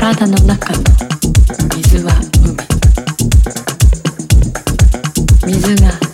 体の中の水は海水が